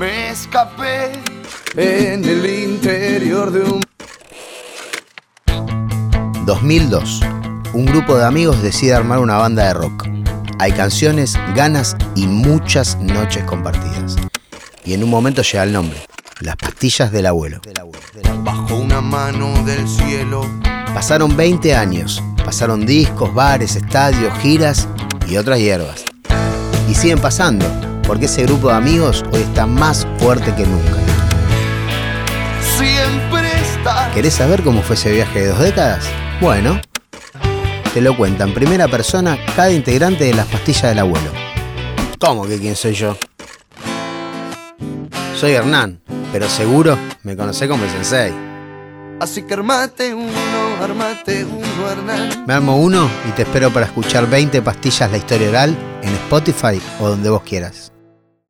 me escapé en el interior de un 2002. Un grupo de amigos decide armar una banda de rock. Hay canciones, ganas y muchas noches compartidas. Y en un momento llega el nombre. Las pastillas del abuelo. bajo una mano del cielo. Pasaron 20 años. Pasaron discos, bares, estadios, giras y otras hierbas. Y siguen pasando, porque ese grupo de amigos hoy está más fuerte que nunca. Siempre está. ¿Querés saber cómo fue ese viaje de dos décadas? Bueno, te lo cuenta en primera persona cada integrante de las pastillas del abuelo. ¿Cómo que quién soy yo? Soy Hernán, pero seguro me conocé como el sensei. Así que armate uno, armate uno, Hernán. Me armo uno y te espero para escuchar 20 pastillas la historia oral en Spotify o donde vos quieras.